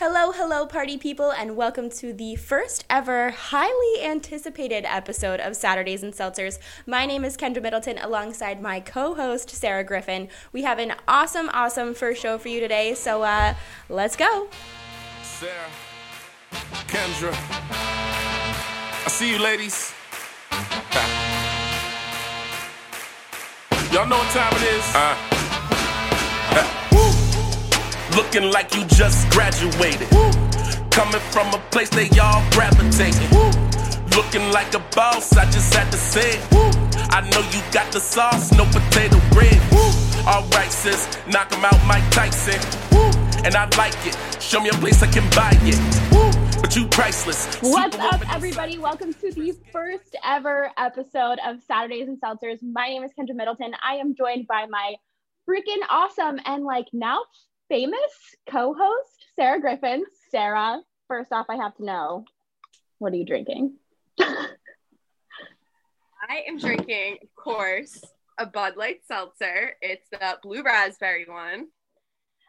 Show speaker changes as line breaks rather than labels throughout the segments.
Hello, hello, party people, and welcome to the first ever highly anticipated episode of Saturdays and Seltzers. My name is Kendra Middleton alongside my co host, Sarah Griffin. We have an awesome, awesome first show for you today, so uh, let's go.
Sarah, Kendra, I see you, ladies. Y'all know what time it is? Uh. Looking like you just graduated. Woo. Coming from a place they all gravitating. Woo. Looking like a boss, I just had to say it. Woo. I know you got the sauce, no potato bread. Woo. Alright, sis, knock 'em out, Mike Tyson. Woo. And I like it. Show me a place I can buy it. Woo. But you priceless.
What's up, everybody? Welcome to the first ever episode of Saturdays and Seltzers. My name is Kendra Middleton. I am joined by my freaking awesome and like now famous co-host, Sarah Griffin. Sarah, first off, I have to know, what are you drinking?
I am drinking, of course, a Bud Light seltzer. It's the blue raspberry one.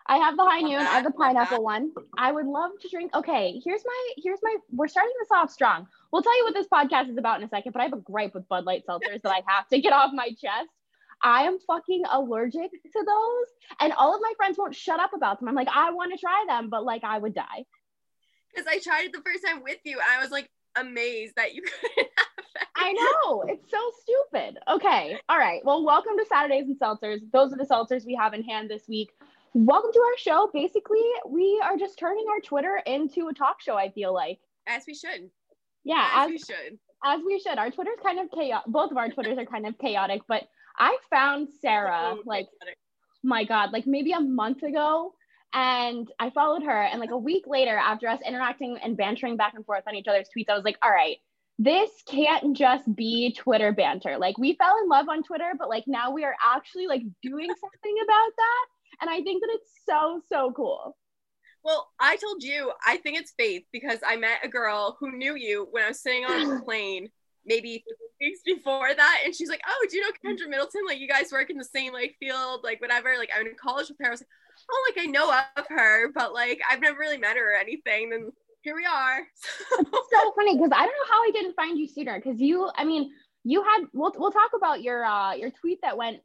I have the high noon. I have the pineapple one. I would love to drink. Okay, here's my here's my. We're starting this off strong. We'll tell you what this podcast is about in a second. But I have a gripe with Bud Light seltzers that I have to get off my chest. I am fucking allergic to those, and all of my friends won't shut up about them. I'm like, I want to try them, but like I would die.
Because I tried it the first time with you, and I was like amazed that you couldn't have it.
I know it's so stupid. Okay, all right. Well, welcome to Saturdays and Seltzers. Those are the seltzers we have in hand this week. Welcome to our show. Basically, we are just turning our Twitter into a talk show. I feel like.
As we should.
Yeah,
As,
as
we should.
as we should. Our Twitter's kind of chaotic. Both of our Twitters are kind of chaotic, but I found Sarah
oh,
like, my God, like maybe a month ago. And I followed her. And like a week later, after us interacting and bantering back and forth on each other's tweets, I was like, all right, this can't just be Twitter banter. Like we fell in love on Twitter, but like now we are actually like doing something about that. And I think that it's so, so cool.
Well, I told you, I think it's faith because I met a girl who knew you when I was sitting on a plane maybe three weeks before that. And she's like, Oh, do you know Kendra Middleton? Like, you guys work in the same like field, like whatever. Like, I went to college with her. I was like, Oh, like I know of her, but like I've never really met her or anything. and here we are.
So funny because I don't know how I didn't find you sooner. Because you, I mean, you had. We'll we'll talk about your uh your tweet that went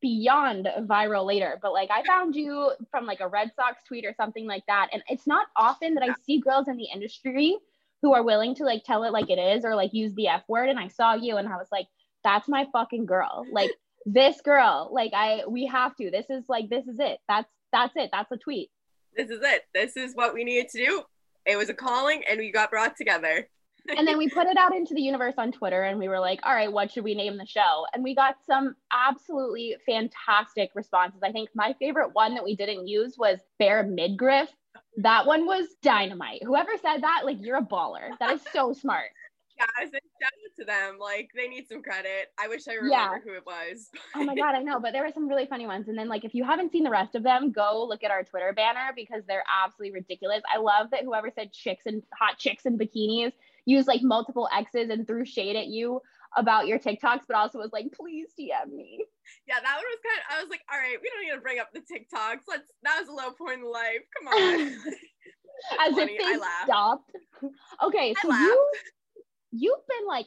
beyond viral later. But like I found you from like a Red Sox tweet or something like that. And it's not often that I see girls in the industry who are willing to like tell it like it is or like use the F word. And I saw you and I was like, that's my fucking girl. Like this girl. Like I we have to. This is like this is it. That's that's it. That's a tweet.
this is it. This is what we needed to do. It was a calling and we got brought together.
and then we put it out into the universe on Twitter and we were like, all right, what should we name the show? And we got some absolutely fantastic responses. I think my favorite one that we didn't use was Bear Midgriff. That one was dynamite. Whoever said that, like, you're a baller. That is so smart.
Yeah, I said shout out to them. Like they need some credit. I wish I remember
Yeah.
who it was.
Oh my God, I know. But there were some really funny ones. And then, like, if you haven't seen the rest of them, go look at our Twitter banner because they're absolutely ridiculous. I love that whoever said chicks and hot chicks and bikinis used like multiple X's and threw shade at you about your TikToks, but also was like, please DM me.
Yeah, that one was kind of. I was like, all right, we don't need to bring up the TikToks. Let's. That was a low point in life. Come on.
As
Funny,
if
I
they
laughed.
stopped. Okay, so you you've been like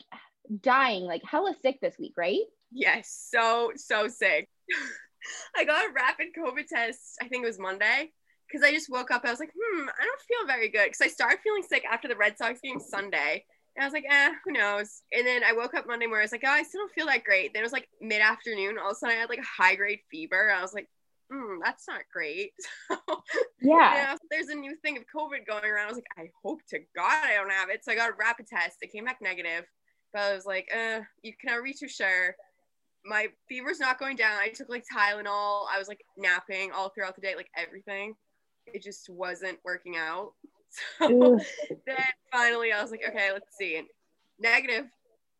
dying, like hella sick this week, right?
yes, so so sick. I got a rapid COVID test. I think it was Monday because I just woke up. I was like, hmm, I don't feel very good because I started feeling sick after the Red Sox game Sunday. And I was like, eh, who knows? And then I woke up Monday morning. I was like, oh, I still don't feel that great. Then it was like mid afternoon. All of a sudden, I had like a high grade fever. I was like, hmm, that's not great. So
Yeah.
there's a new thing of COVID going around. I was like, I hope to God I don't have it. So I got a rapid test. It came back negative, but I was like, uh, you can never be too sure. My fever's not going down. I took like Tylenol. I was like napping all throughout the day, like everything. It just wasn't working out. So then finally, I was like, okay, let's see. And negative,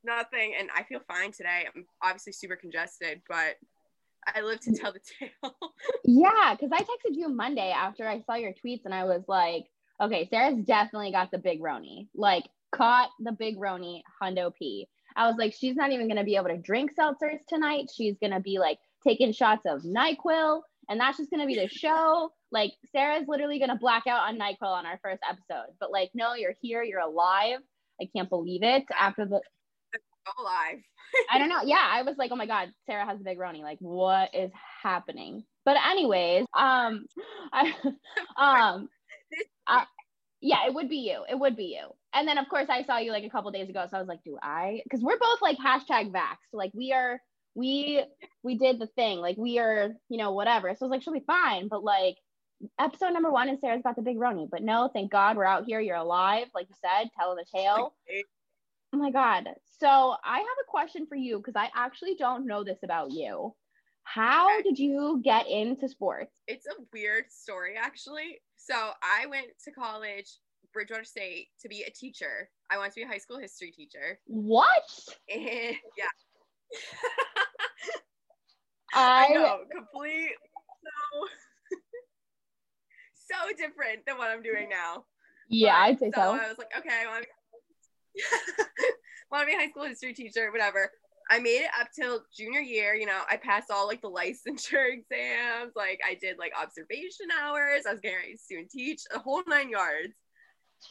nothing, and I feel fine today. I'm obviously super congested, but I live to tell the tale.
Yeah, because I texted you Monday after I saw your tweets and I was like, okay, Sarah's definitely got the big Roni. Like, caught the big Roni, Hundo P. I was like, she's not even gonna be able to drink seltzers tonight. She's gonna be like taking shots of NyQuil, and that's just gonna be the show. Like Sarah's literally gonna black out on NyQuil on our first episode. But like, no, you're here, you're alive. I can't believe it. After the
alive.
I don't know. Yeah, I was like, oh my god, Sarah has a big Roni. Like, what is happening? But anyways, um, I, um, yeah, it would be you. It would be you. And then of course I saw you like a couple days ago, so I was like, do I? Because we're both like hashtag vax. Like we are, we we did the thing. Like we are, you know, whatever. So I was like, she'll be fine. But like episode number one is Sarah's got the big Roni. But no, thank God we're out here. You're alive, like you said, telling the tale. Oh my God. So I have a question for you because I actually don't know this about you. How did you get into sports?
It's a weird story, actually. So I went to college, Bridgewater State, to be a teacher. I wanted to be a high school history teacher.
What?
And yeah. I
I,
know, complete so so different than what I'm doing now.
yeah,
But-
I'd say so.
I was like, okay, I want to be, want to be a high school history teacher, whatever. I made it up till junior year. You know, I passed all like the licensure exams. Like I did like observation hours. I was getting ready to student teach, a whole nine yards.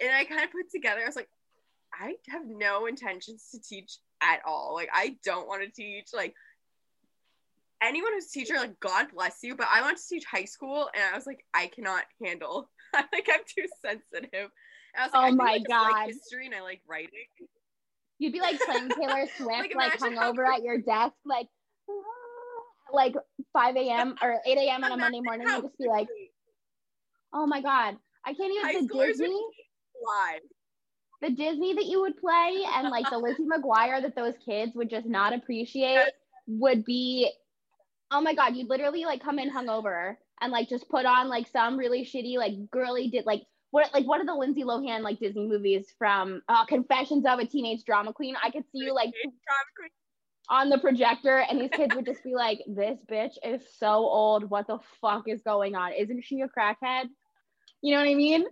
And I kind of put together. I was like, I have no intentions to teach at all. Like I don't want to teach. Like anyone who's a teacher, like God bless you. But I want to teach high school, and I was like, I cannot handle. I like I'm too sensitive. And I was like,
Oh
I
my God.
like history and I like writing.
You'd be like playing Taylor Swift, like,
imagine
hung
how
at your desk, like, like 5 a.m. or 8 a.m. on a Monday morning. You'd just be like, oh my God, I can't even, the Disney,
live.
the Disney that you would play and like the Lizzie McGuire that those kids would just not appreciate would be, oh my God, you'd literally like come in hungover and like just put on like some really shitty, like girly did like, what like what are the Lindsay Lohan like Disney movies from uh, Confessions of a Teenage Drama Queen? I could see you like on the projector and these kids would just be like this bitch is so old what the fuck is going on isn't she a crackhead you know what i mean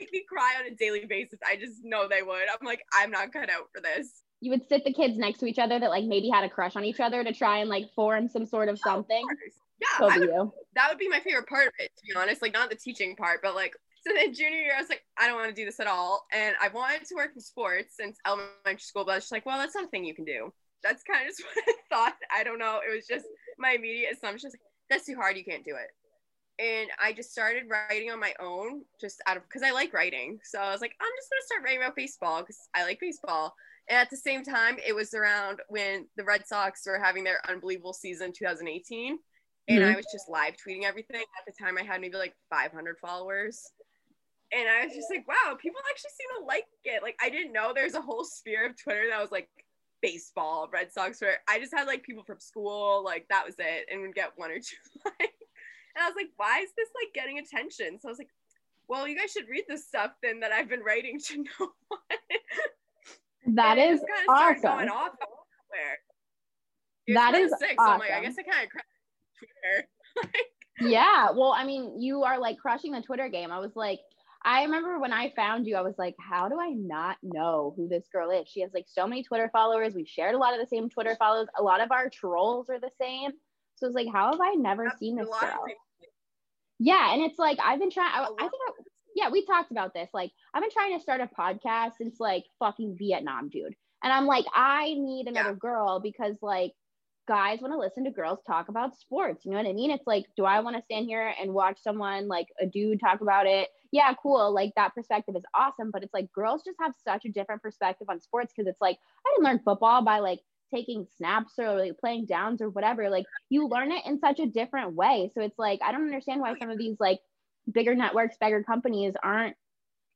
Make me cry on a daily basis. I just know they would. I'm like, I'm not cut out for this.
You would sit the kids next to each other that like maybe had a crush on each other to try and like form some sort of something
Of. Yeah,
so
I
be
would,
you
that would be my favorite part of it, to be honest. Like, not the teaching part, but like, so then junior year, I was like, I don't want to do this at all. And I wanted to work in sports since elementary school, but I was just like, well, that's not a thing you can do. That's kind of just what I thought. I don't know. It was just my immediate assumption. Like, that's too hard. You can't do it. And I just started writing on my own, just out of because I like writing. So I was like, I'm just gonna start writing about baseball because I like baseball. And at the same time, it was around when the Red Sox were having their unbelievable season 2018 and
Mhm.
I was just live tweeting everything. At the time, I had maybe like 500 followers, and I was just like, "Wow, people actually seem to like it." Like, I didn't know there's a whole sphere of Twitter that was like baseball, Red Sox. Where I just had like people from school, like that was it, and would get one or two likes. And I was like, "Why is this like getting attention?" So I was like, "Well, you guys should read the stuff then that I've been writing to no what."
That
And
is awesome
Going off somewhere.
That is.
So I'm like, I
awesome.
guess I kind of Twitter. like,
yeah well i mean you are like crushing the twitter game i was like i remember when i found you i was like how do i not know who this girl is she has like so many twitter followers we shared a lot of the same twitter followers a lot of our trolls are the same so it's like how have i never seen this girl yeah and it's like i've been trying I,
lot.
think I, yeah we talked about this like i've been trying to start a podcast since like fucking vietnam dude and i'm like i need another
Yeah.
girl because like guys want to listen to girls talk about sports. You know what I mean? It's like, do I want to stand here and watch someone like a dude talk about it? Yeah, cool. Like that perspective is awesome. But it's like girls just have such a different perspective on sports because it's like, I didn't learn football by like taking snaps or like playing downs or whatever. Like you learn it in such a different way. So it's like, I don't understand why oh, some of these like bigger networks, bigger companies aren't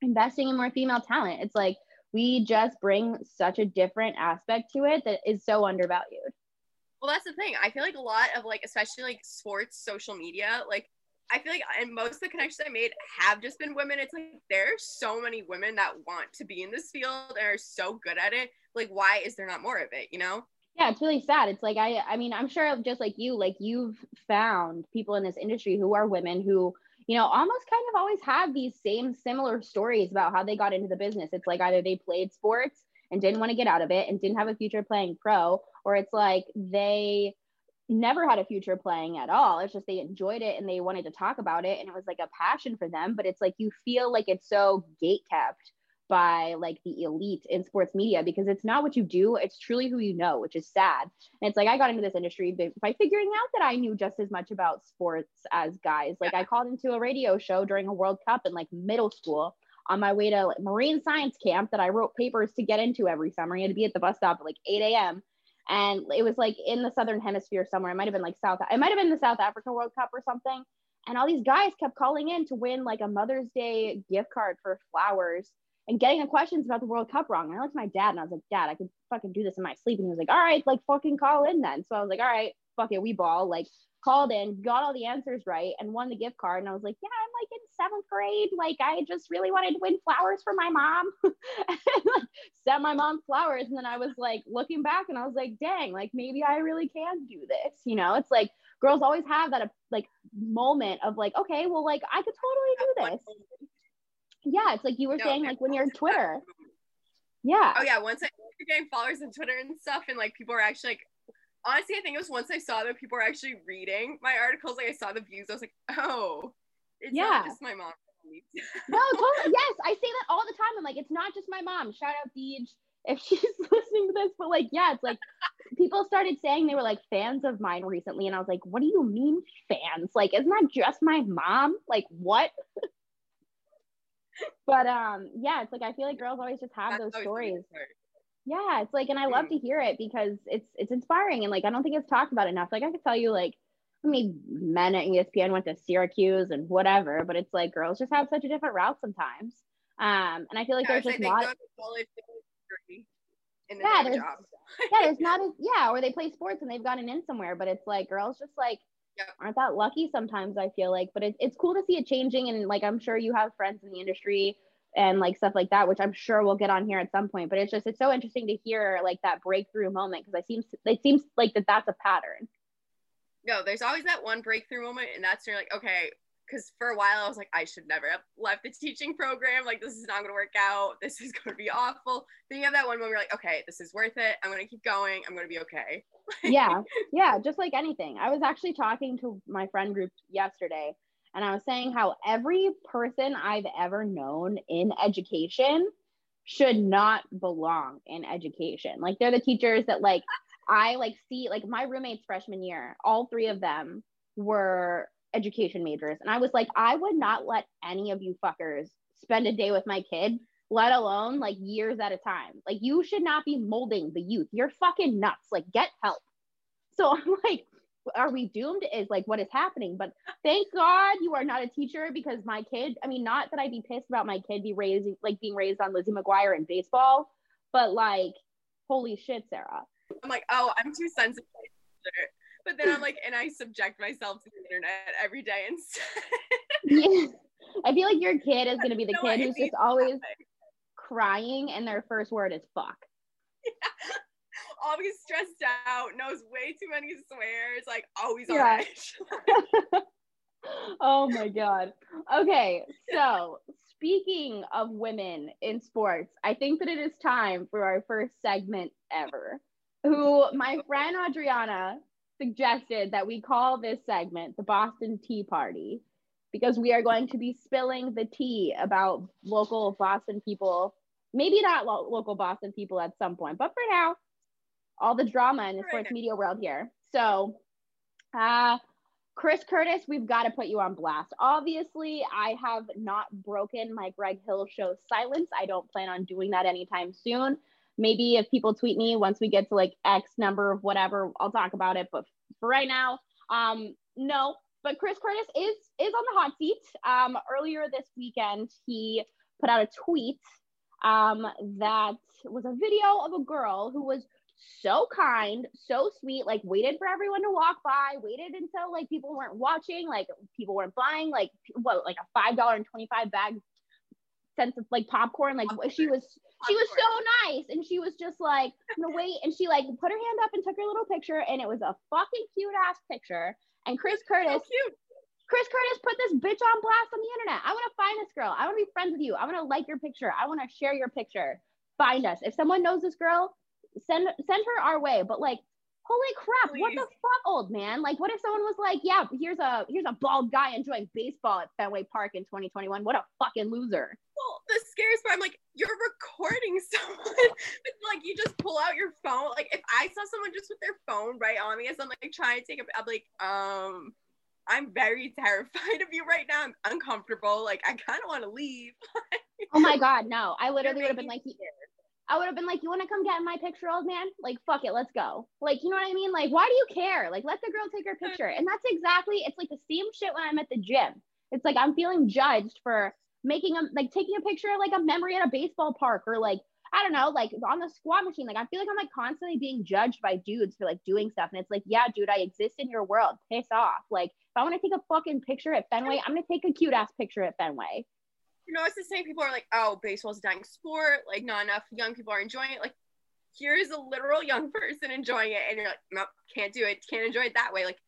investing in more female talent. It's like, we just bring such a different aspect to it that is so undervalued.
Well, that's the thing. I feel like a lot of like, especially like sports social media, like I feel like, and most of the connections I made have just been women. It's like there's so many women that want to be in this field and are so good at it. Like, why is there not more of it? You know?
yeah it's really sad it's like i i mean i'm sure just like you like you've found people in this industry who are women who you know almost kind of always have these same similar stories about how they got into the business it's like either they played sports and didn't want to get out of it and didn't have a future playing pro or it's like they never had a future playing at all. It's just they enjoyed it and they wanted to talk about it and it was like a passion for them. But it's like you feel like it's so gate kept by like the elite in sports media because it's not what you do, it's truly who you know, which is sad. And it's like I got into this industry by figuring out that I knew just as much about sports as guys. Like I called into a radio show during a World Cup in like middle school on my way to like, marine science camp that I wrote papers to get into every summer. You had to be at the bus stop at like 8 a.m. And it was like in the southern hemisphere somewhere. It might have been like South, it might have been the South Africa World Cup or something. And all these guys kept calling in to win like a Mother's Day gift card for flowers and getting the questions about the World Cup wrong. And I looked at my dad and I was like, Dad, I could fucking do this in my sleep. And he was like, All right, like fucking call in then. So I was like, All right, fuck it, we ball. Like called in, got all the answers right, and won the gift card. And I was like, Yeah, I'm like in seventh grade. Like I just really wanted to win flowers for my mom. and, like, Sent my mom flowers. And then I was like looking back and I was like, dang, like maybe I really can do this. You know, it's like girls always have that uh, like moment of like, okay, well, like I could totally do this yeah, it's like you were no, saying, like when you're on Twitter. Yeah.
Oh yeah, once I started getting followers on Twitter and stuff, and like people were actually like, honestly, I think it was once I saw that people were actually reading my articles, like I saw the views, I was like, oh, it's yeah. not just my mom.
no, totally. Yes, I say that all the time. I'm like, it's not just my mom. Shout out Deej if she's listening to this, but like, yeah, it's like people started saying they were like fans of mine recently, and I was like, what do you mean fans? Like, isn't that just my mom? Like, what? but um yeah it's like i feel like girls always just have That's those stories. yeah it's like and i love mm. to hear it because it's it's inspiring and like i don't think it's talked about enough. Like i could tell you like I mean, men at espn went to syracuse and whatever but it's like girls just have such a different route sometimes. Um and i feel like yeah, there's just not yeah, there's, yeah, there's not a yeah, or they play sports and they've gotten in somewhere, but it's like girls just like yep. aren't that lucky sometimes i feel like but it, it's cool to see it changing and like i'm sure you have friends in the industry and like stuff like that which i'm sure we'll get on here at some point but it's just it's so interesting to hear like that breakthrough moment because it seems it seems like that that's a pattern
no there's always that one breakthrough moment and that's you're like okay because for a while I was like, I should never have left the teaching program. Like, this is not going to work out. This is going to be awful. Then you have that one moment where like, okay, this is worth it. I'm going to keep going. I'm going to be okay.
yeah. Yeah. Just like anything. I was actually talking to my friend group yesterday and I was saying how every person I've ever known in education should not belong in education. Like, they're the teachers that, like, I like see, like, my roommates freshman year, all three of them were education majors. And I was like, I would not let any of you fuckers spend a day with my kid, let alone like years at a time. Like, you should not be molding the youth. You're fucking nuts. Like, get help. So I'm like, are we doomed? Is like what is happening. But thank God you are not a teacher because my kid, I mean, not that I'd be pissed about my kid be raised like being raised on Lizzie McGuire in baseball, but like, holy shit, Sarah.
I'm like, oh, I'm too sensitive but then I'm like, and I subject myself to the internet every day instead.
yeah. I feel like your kid is gonna be the no, kid who's just always crying and their first word is fuck.
Yeah. Always stressed out, knows way too many swears, like always yeah.
on oh my god. Okay, so speaking of women in sports, I think that it is time for our first segment ever. Who my friend Adriana suggested that we call this segment the Boston Tea Party because we are going to be spilling the tea about local Boston people. Maybe not lo- local Boston people at some point, but for now, all the drama in the sports media world here. So, uh, Chris Curtis, we've got to put you on blast. Obviously, I have not broken my Greg Hill show silence. I don't plan on doing that anytime soon maybe if people tweet me once we get to like X number of whatever, I'll talk about it. But for right now, um, no. But Chris Curtis is is on the hot seat. Um, earlier this weekend, he put out a tweet um, that was a video of a girl who was so kind, so sweet, like waited for everyone to walk by, waited until like people weren't watching, like people weren't buying, like what, like a five dollar and twenty five bag sense of like popcorn. Like she was she was so nice and she was just like no wait and she like put her hand up and took her little picture and it was a fucking cute ass picture. And chris curtis so chris curtis put this bitch on blast on the internet. I want to find this girl. I want to be friends with you. I want to like your picture. I want to share your picture. Find us. If someone knows this girl send send her our way. But like Holy crap, what the fuck, old man? Like, what if someone was like, yeah, here's a here's a bald guy enjoying baseball at Fenway Park in 2021. What a fucking loser.
Scariest part, I'm like, you're recording someone. It's like you just pull out your phone. Like if I saw someone just with their phone right on me as I'm like trying to take a I'm like, um, I'm very terrified of you right now. I'm uncomfortable. Like I kind of want to leave.
Oh my god, no. I literally would have been like,
me.
I would have been like, you want to come get in my picture, old man? Like, fuck it, let's go. Like, you know what I mean? Like, why do you care? Like, let the girl take her picture. And that's exactly, it's like the same shit when I'm at the gym. It's like I'm feeling judged for making a like taking a picture of like a memory at a baseball park or like I don't know, like on the squat machine. Like I feel like I'm like constantly being judged by dudes for like doing stuff. And it's like, yeah, dude, I exist in your world. Piss off. Like if I want to take a fucking picture at Fenway, I'm gonna take a cute ass picture at Fenway.
You know, it's the same. People are like, oh, baseball's a dying sport. Like not enough young people are enjoying it. Like here's a literal young person enjoying it, and you're like, nope, can't do it. Can't enjoy it that way. Like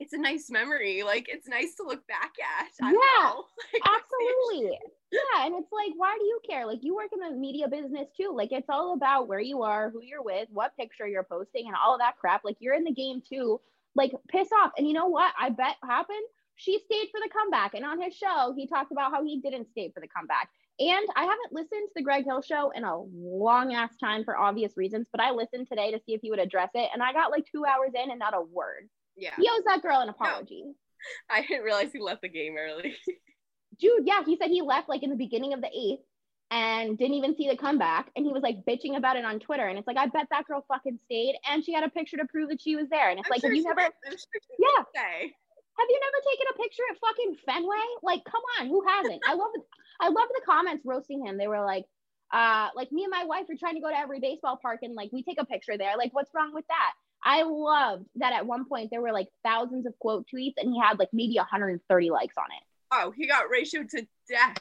it's a nice memory. Like it's nice to look back at. I
Yeah,
know. Like, what's the issue?
Absolutely. Yeah. And it's like, why do you care? Like, you work in the media business too. Like, it's all about where you are, who you're with, what picture you're posting, and all of that crap. Like, you're in the game too. Like, piss off. And you know what? I bet happened. She stayed for the comeback. And on his show, he talked about how he didn't stay for the comeback. And I haven't listened to the Greg Hill show in a long ass time for obvious reasons, but I listened today to see if he would address it. And I got like two hours in and not a word.
Yeah,
He owes that girl an apology.
I didn't realize he left the game early.
dude, yeah, he said he left like in the beginning of the eighth and didn't even see the comeback. And he was like bitching about it on Twitter. And it's like, I bet that girl fucking stayed and she had a picture to prove that she was there. And it's
I'm
like,
sure
have you never, have
sure
Yeah.
say.
you never taken a picture at fucking Fenway? Like, come on, who hasn't? I love, I love the comments roasting him. They were like, uh, like me and my wife are trying to go to every baseball park and like we take a picture there. Like, what's wrong with that? I loved that at one point there were like thousands of quote tweets and he had like maybe 130 likes on it.
Oh, he got ratioed to death.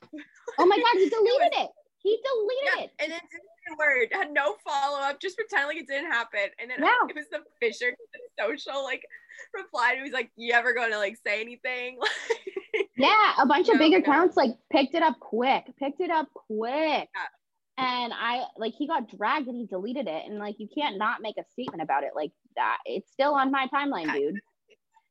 Oh my God, he deleted it. He deleted
Yeah,
it.
and then didn't word, had no follow up, just pretend like it didn't happen. And then
Yeah.
it was the Fisher social like replied. He was like, "You ever going to like say anything?"
Yeah, a bunch of big
no.
accounts like picked it up quick, picked it up quick. And I like he got dragged and he deleted it. And like you can't not make a statement about it like that. It's still on my timeline, dude.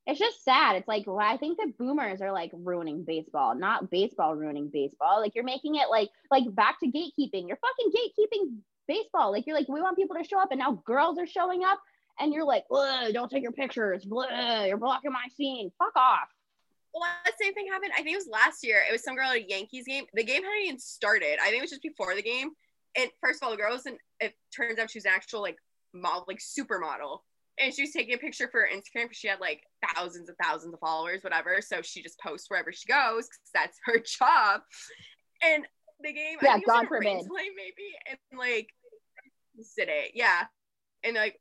It's just sad. It's like well, I think the boomers are like ruining baseball, not baseball ruining baseball. Like you're making it like like back to gatekeeping. You're fucking gatekeeping baseball. Like you're like, we want people to show up, and now girls are showing up, and you're like, "Ugh, don't take your pictures. You're blocking my scene. Fuck off.
well, that same thing happened. I think it was last year. It was some girl at a Yankees game. The game hadn't even started. I think it was just before the game. And first of all, the girl was an. It turns out she was an actual like model, like supermodel. And she was taking a picture for her Instagram because she had like thousands and thousands of followers, whatever. So she just posts wherever she goes because that's her job. And the game,
Yeah,
I think it was
God
in a rain
forbid.
maybe, and like did it, yeah. And like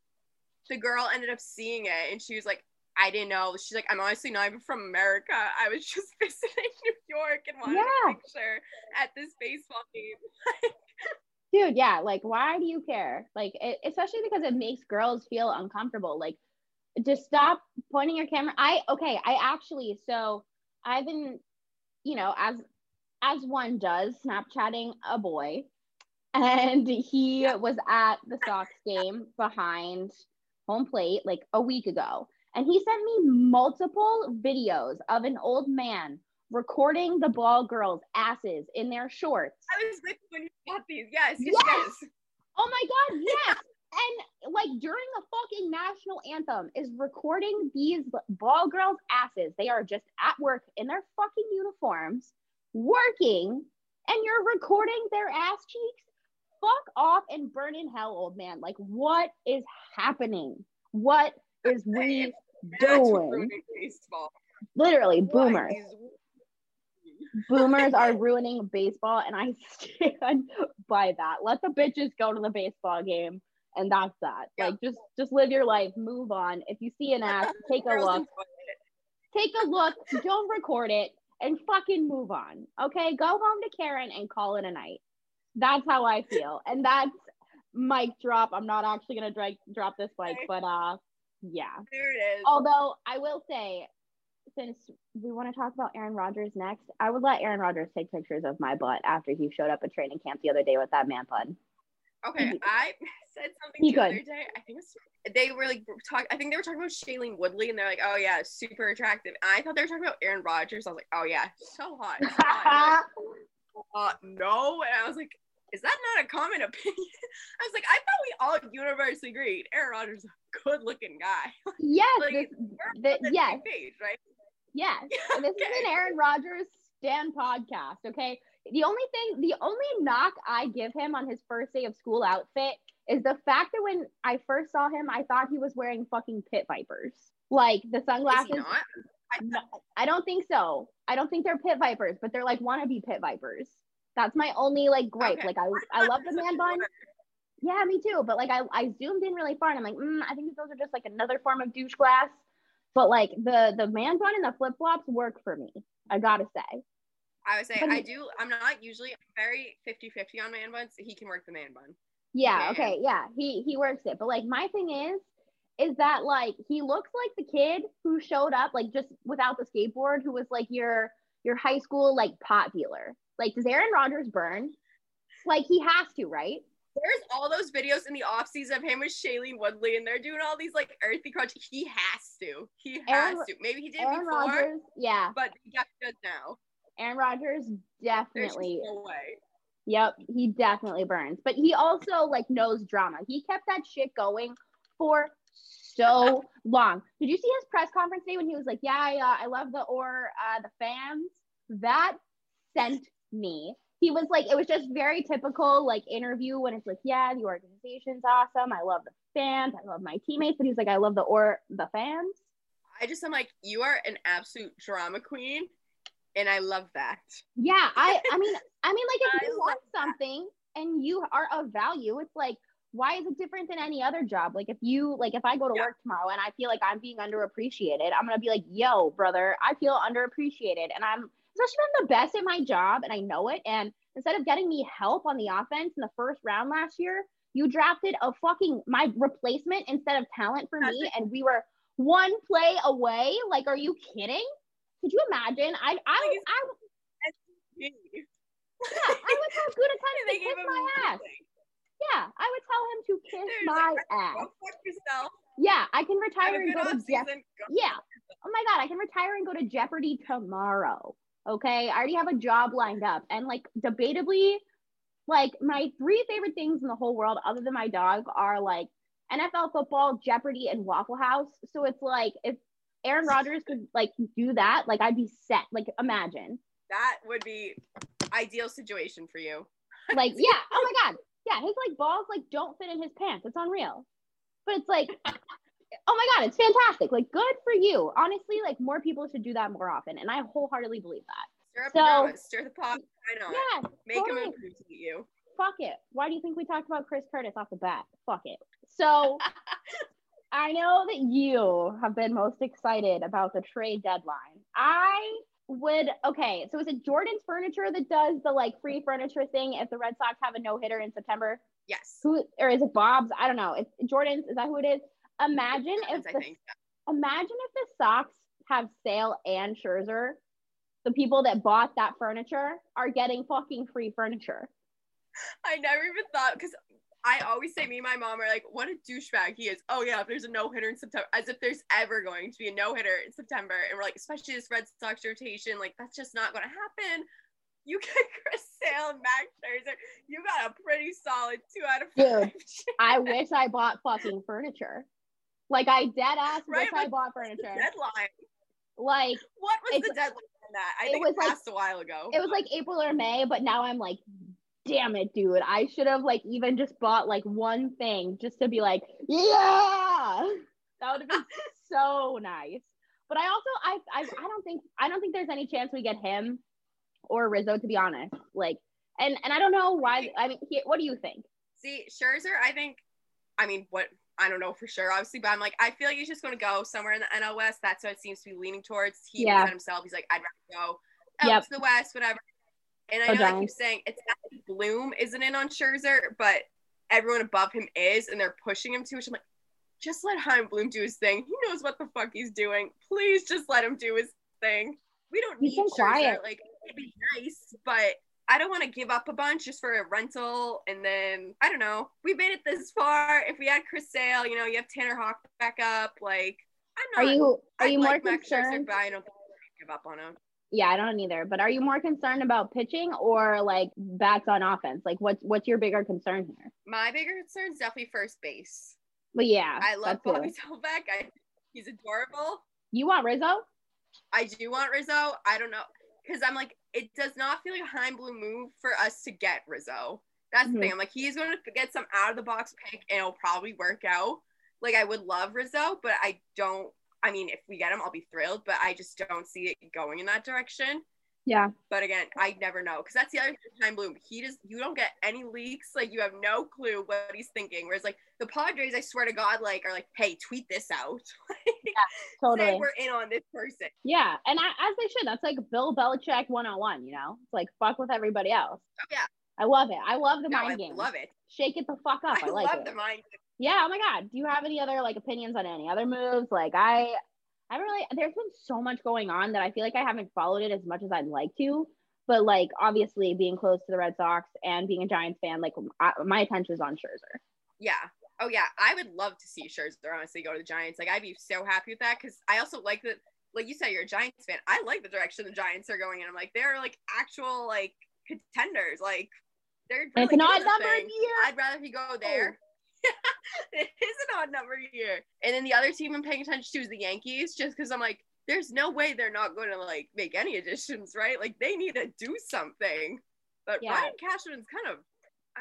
the girl ended up seeing it, and she was like, "I didn't know." She's like, "I'm honestly not even from America. I was just visiting New York and wanted
Yeah.
a picture at this baseball game."
dude yeah like why do you care? Like it, especially because it makes girls feel uncomfortable like just stop pointing your camera. I okay i actually so i've been you know as as one does snapchatting a boy and he was at the sox game behind home plate like a week ago and he sent me multiple videos of an old man recording the ball girls asses in their shorts
I was with you when you got these. Yes, yes,
Yes! Oh my god, yes. and like during the fucking national anthem is recording these ball girls' asses. They are just at work in their fucking uniforms, working, and you're recording their ass cheeks. Fuck off and burn in hell, old man. Like, what is happening? What is we doing? Literally,
What
boomers. are ruining baseball and i stand by that. Let the bitches go to the baseball game and that's that.
Yeah.
like just just live your life. Move on. If you see an ass take a look. take a look. Don't record it and fucking move on okay? Go home to karen and call it a night. That's how i feel and that's mic drop. I'm not actually gonna dra- drop this mic but uh yeah.
There it is.
Although I will say, since we want to talk about Aaron Rodgers next, I would let Aaron Rodgers take pictures of my butt after he showed up at training camp the other day with that man bun.
Okay,
He-
I said something
he
the
could.
other day. I think was they were like talk. I think they were talking about Shailene Woodley, and they're like, "Oh yeah, super attractive." And I thought they were talking about Aaron Rodgers. I was like, "Oh yeah, so hot." So hot. uh, no, and I was like, "Is that not a common opinion?" I was like, "I thought we all universally agreed Aaron Rodgers is a good-looking guy."
yes,
like,
this, the yes,
page, right?
Yes. And this is an Aaron Rodgers Stan podcast. Okay. The only thing, the only knock I give him on his first day of school outfit is the fact that when I first saw him, I thought he was wearing fucking pit vipers, like the sunglasses.
I
No, I don't think so. I don't think they're pit vipers, but they're like wannabe pit vipers. That's my only like gripe.
Okay.
Like I, I love the man bun. Yeah, me too. But like I, I zoomed in really far and I'm like, mm, I think those are just like another form of douche glass. But like the the man bun and the flip flops work for me. I gotta say.
I would say
But
I
he-
do. I'm not usually very 50-50 on man buns. He can work the man bun.
Yeah.
Man.
Okay. Yeah. He he works it. But like my thing is, is that like he looks like the kid who showed up like just without the skateboard, who was like your your high school like pot dealer. Like does Aaron Rodgers burn? Like he has to, right?
There's all those videos in the off season of him with Shailene Woodley, and they're doing all these like earthy crunch. He has to. He has
Aaron-
to. Maybe he did
Aaron
before,
Rodgers, yeah.
but he does now.
Aaron Rodgers
There's
definitely
no way.
Yep, he definitely burns. But he also like knows drama. He kept that shit going for so long. Did you see his press conference today when he was like, "Yeah, I, uh, I love the or uh, the fans." That sent me. He was like, it was just very typical like interview when it's like, "Yeah, the organization's awesome. I love the fans. I love my teammates." But he's like, "I love the or the fans."
I just am like, you are an absolute drama queen, and I love that.
Yeah, I I mean I mean like if
I
you want something and you are of value, it's like why is it different than any other job? Like if you like if I go to
Yeah.
work tomorrow and I feel like I'm being underappreciated, I'm gonna be like, yo, brother, I feel underappreciated. And I'm especially if I'm the best at my job and I know it. And instead of getting me help on the offense in the first round last year, you drafted a fucking my replacement instead of talent for me, and we were one play away. Like, are you kidding? Could you imagine? I I I
Yeah.
I would tell
They
to kiss my ass. Yeah, I would tell him to kiss
They're
my
like,
ass.
Yourself.
Yeah, I can retire and go to
off
Jeff.
season. Go.
Yeah. Oh my god, I can retire and go to Jeopardy tomorrow. Okay, I already have a job lined up, and like debatably, like my three favorite things in the whole world, other than my dog, are like NFL football, Jeopardy, and Waffle House. So it's like if Aaron Rodgers could like do that, like I'd be set. Like imagine.
That would be ideal situation for you.
like yeah oh my god yeah his like balls like don't fit in his pants it's unreal but it's like oh my god it's fantastic like good for you honestly like more people should do that more often and i wholeheartedly believe that
Stir up
So-
the stir the pot. Why not?
yeah
Make
totally.
improve to you.
fuck it why do you think we talked about chris curtis off the bat fuck it so i know that you have been most excited about the trade deadline i would okay so is it jordan's furniture that does the like free furniture thing if the red sox have a no-hitter in september
Yes.
who or is it Bob's? I don't know. It's Jordan's. Is that who it is? Imagine if the
think.
imagine if the Sox have Sale and Scherzer, the people that bought that furniture are getting fucking free furniture.
I never even thought because I always say me and my mom are like, what a douchebag he is. Oh yeah, if there's a no hitter in September, as if there's ever going to be a no hitter in September, and we're like, especially this Red Sox rotation, like that's just not going to happen. You get Chris Sale and Max Scherzer, you got a pretty solid two out of
Dude.
five.
I wish I bought fucking furniture. Like I dead ass
Right,
wish I bought
The
furniture.
deadline.
Like
What was the deadline on that? I
it
think
was
it
like-
a while ago.
it was like April or May, but now I'm like, damn it, dude. I should have like even just bought like one thing just to be like, yeah. That would have been so nice. But I also I, I I don't think I don't think there's any chance we get him or Rizzo to be honest. Like and and I don't know why I mean he, what do you think?
See, Scherzer, I think, I mean, what, I don't know for sure, obviously, but I'm like, I feel like he's just going to go somewhere in the NL West. That's what it seems to be leaning towards. He
Yeah.
said himself, he's like, I'd rather go out
Yep.
to the West, whatever. And I
Go
know I keep
Giants.
saying it's not Bloom isn't in on Scherzer, but everyone above him is, and they're pushing him to, which I'm like, just let Chaim Bloom do his thing. He knows what the fuck he's doing. Please just let him do his thing. We don't
He's
need Scherzer.
quiet.
Like, it'd be nice, but I don't want to give up a bunch just for a rental. And then I don't know. We made it this far. If we had Chris Sale, you know, you have Tanner Houck back up. Like, I'm
Are you are
I
you more
like Max Scherzer,
concerned?
but I don't think we're gonna give up on him.
Yeah, I don't either. But are you more concerned about pitching or like bats on offense? Like, what's what's your bigger concern here?
My bigger concern is definitely first base.
But yeah,
I love. Bobby Dalbec. I he's adorable.
You want Rizzo?
I do want Rizzo. I don't know because I'm like, it does not feel like a high and blue move for us to get Rizzo. That's
Mhm.
the thing. I'm like, he's going to get some out of the box pick and it'll probably work out. Like, I would love Rizzo, but I don't. I mean, if we get him, I'll be thrilled, but I just don't see it going in that direction.
Yeah.
But again, I never know because that's the other thing Chaim Bloom. He just you don't get any leaks. Like you have no clue what he's thinking. Whereas like the Padres, I swear to God, like are like, hey, tweet this out. like, say
Totally.
we're in on this person.
Yeah, and I, as they should. That's like Bill Belichick 101, you know? It's like fuck with everybody else.
Oh yeah,
I love it. I love the
no,
mind
I
game.
love it.
Shake it the fuck up. I,
I,
like
love
it.
the mind.
Yeah, oh my god. Do you have any other like opinions on any other moves? Like I I don't really there's been so much going on that I feel like I haven't followed it as much as I'd like to. But like obviously being close to the Red Sox and being a Giants fan, like I, my attention is on Scherzer.
Yeah. Oh yeah, I would love to see Scherzer honestly go to the Giants. Like I'd be so happy with that because I also like that. Like you said, you're a Giants fan. I like the direction the Giants are going in. I'm like they're like actual like contenders. Like they're really
it's an
doing
odd
the
number year.
I'd rather he go there. It is an odd number year. And then the other team I'm paying attention to is the Yankees, just because I'm like, there's no way they're not going to like make any additions, right? Like they need to do something. But
Yeah.
Brian Cashman's kind of,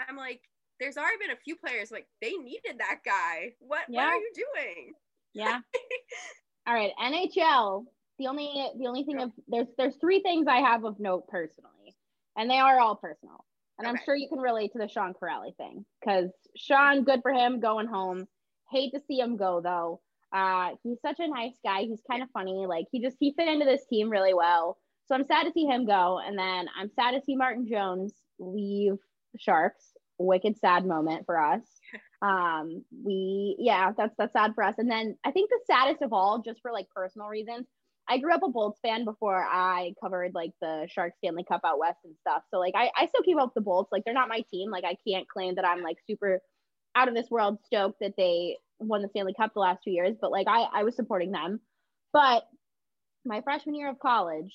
I'm like, there's already been a few players like they needed that guy. What
Yeah.
what are you doing?
Yeah. All right, NHL. The only the only thing of there's there's three things I have of note personally, and they are all personal. And I'm sure you can relate to the Sean Kuraly thing because Sean, good for him going home. Hate to see him go though. Uh, he's such a nice guy. He's kind of funny. Like he just he fit into this team really well. So I'm sad to see him go, and then I'm sad to see Martin Jones leave the Sharks. Wicked sad moment for us. Um, we yeah, that's that's sad for us. And then I think the saddest of all, just for like personal reasons, I grew up a Bolts fan before I covered like the Sharks Stanley Cup out west and stuff. So like I, I still keep up with the Bolts. Like they're not my team. Like I can't claim that I'm like super out of this world stoked that they won the Stanley Cup the last two years, but like I, I was supporting them. But my freshman year of college,